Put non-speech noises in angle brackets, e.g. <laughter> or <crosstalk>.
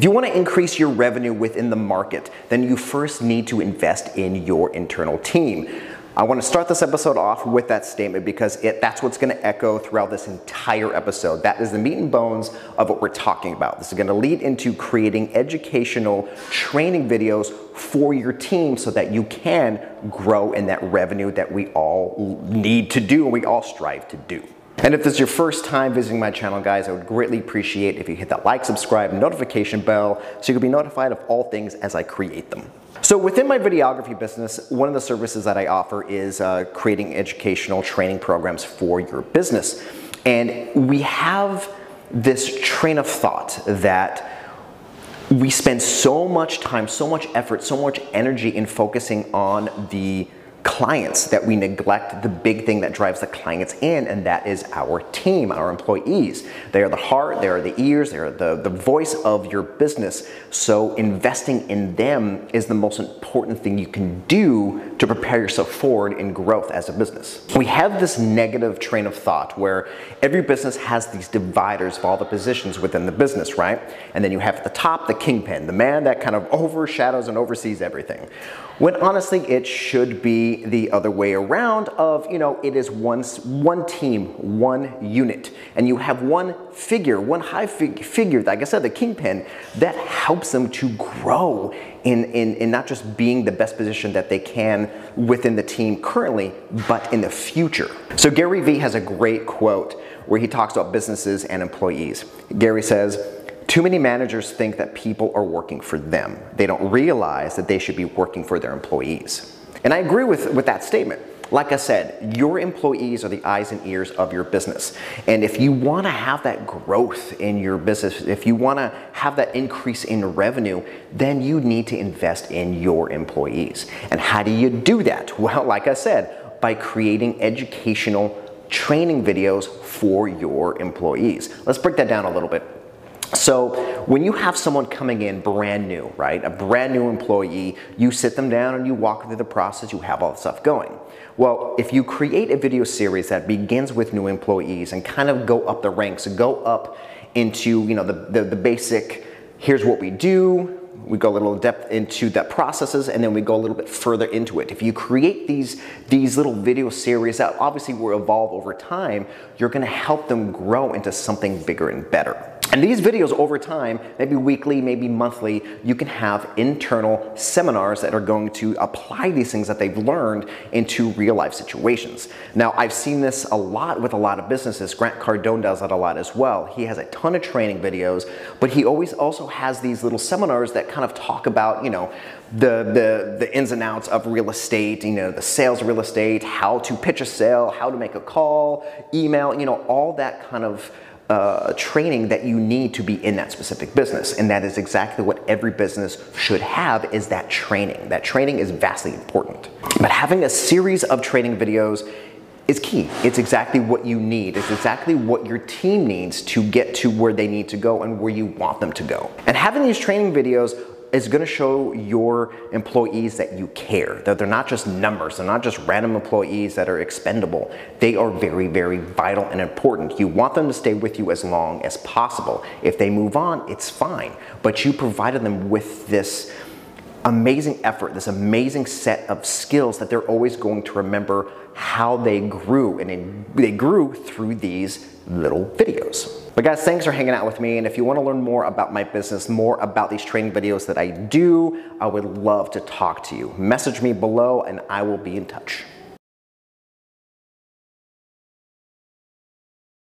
If you want to increase your revenue within the market, then you first need to invest in your internal team. I want to start this episode off with that statement because it, that's what's going to echo throughout this entire episode. That is the meat and bones of what we're talking about. This is going to lead into creating educational training videos for your team so that you can grow in that revenue that we all need to do and we all strive to do. And if this is your first time visiting my channel, guys, I would greatly appreciate if you hit that like, subscribe, notification bell so you can be notified of all things as I create them. So within my videography business, one of the services that I offer is uh, creating educational training programs for your business. And we have this train of thought that we spend so much time, so much effort, so much energy in focusing on the clients that we neglect the big thing that drives the clients in and that is our team our employees. They are the heart they are the ears they are the, the voice of your business. So investing in them is the most important thing you can do to prepare yourself forward in growth as a business. We have this negative train of thought where every business has these dividers of all the positions within the business right? And then you have at the top the kingpin the man that kind of overshadows and oversees everything. When honestly it should be the other way around of, you know, it is one, one team, one unit, and you have one figure, one high fig figure, like I said, the kingpin, that helps them to grow in, in, in not just being the best position that they can within the team currently, but in the future. So Gary Vee has a great quote where he talks about businesses and employees. Gary says, too many managers think that people are working for them. They don't realize that they should be working for their employees. And I agree with, with that statement. Like I said, your employees are the eyes and ears of your business. And if you want to have that growth in your business, if you want to have that increase in revenue, then you need to invest in your employees. And how do you do that? <laughs> Well, like I said, by creating educational training videos for your employees. Let's break that down a little bit. So when you have someone coming in brand new, right, a brand new employee, you sit them down and you walk through the process, you have all the stuff going. Well, if you create a video series that begins with new employees and kind of go up the ranks, go up into, you know, the, the, the basic, here's what we do, we go a little depth into that processes and then we go a little bit further into it. If you create these, these little video series that obviously will evolve over time, you're gonna help them grow into something bigger and better. And these videos over time, maybe weekly, maybe monthly, you can have internal seminars that are going to apply these things that they've learned into real life situations. Now, I've seen this a lot with a lot of businesses. Grant Cardone does that a lot as well. He has a ton of training videos, but he always also has these little seminars that kind of talk about, you know, the, the, the ins and outs of real estate, you know, the sales of real estate, how to pitch a sale, how to make a call, email, you know, all that kind of uh, training that you need to be in that specific business. And that is exactly what every business should have is that training. That training is vastly important. But having a series of training videos is key. It's exactly what you need. It's exactly what your team needs to get to where they need to go and where you want them to go. And having these training videos is going to show your employees that you care, that they're not just numbers, they're not just random employees that are expendable. They are very, very vital and important. You want them to stay with you as long as possible. If they move on, it's fine, but you provided them with this amazing effort, this amazing set of skills that they're always going to remember how they grew, and they grew through these little videos. But guys, thanks for hanging out with me. And if you want to learn more about my business, more about these training videos that I do, I would love to talk to you. Message me below and I will be in touch.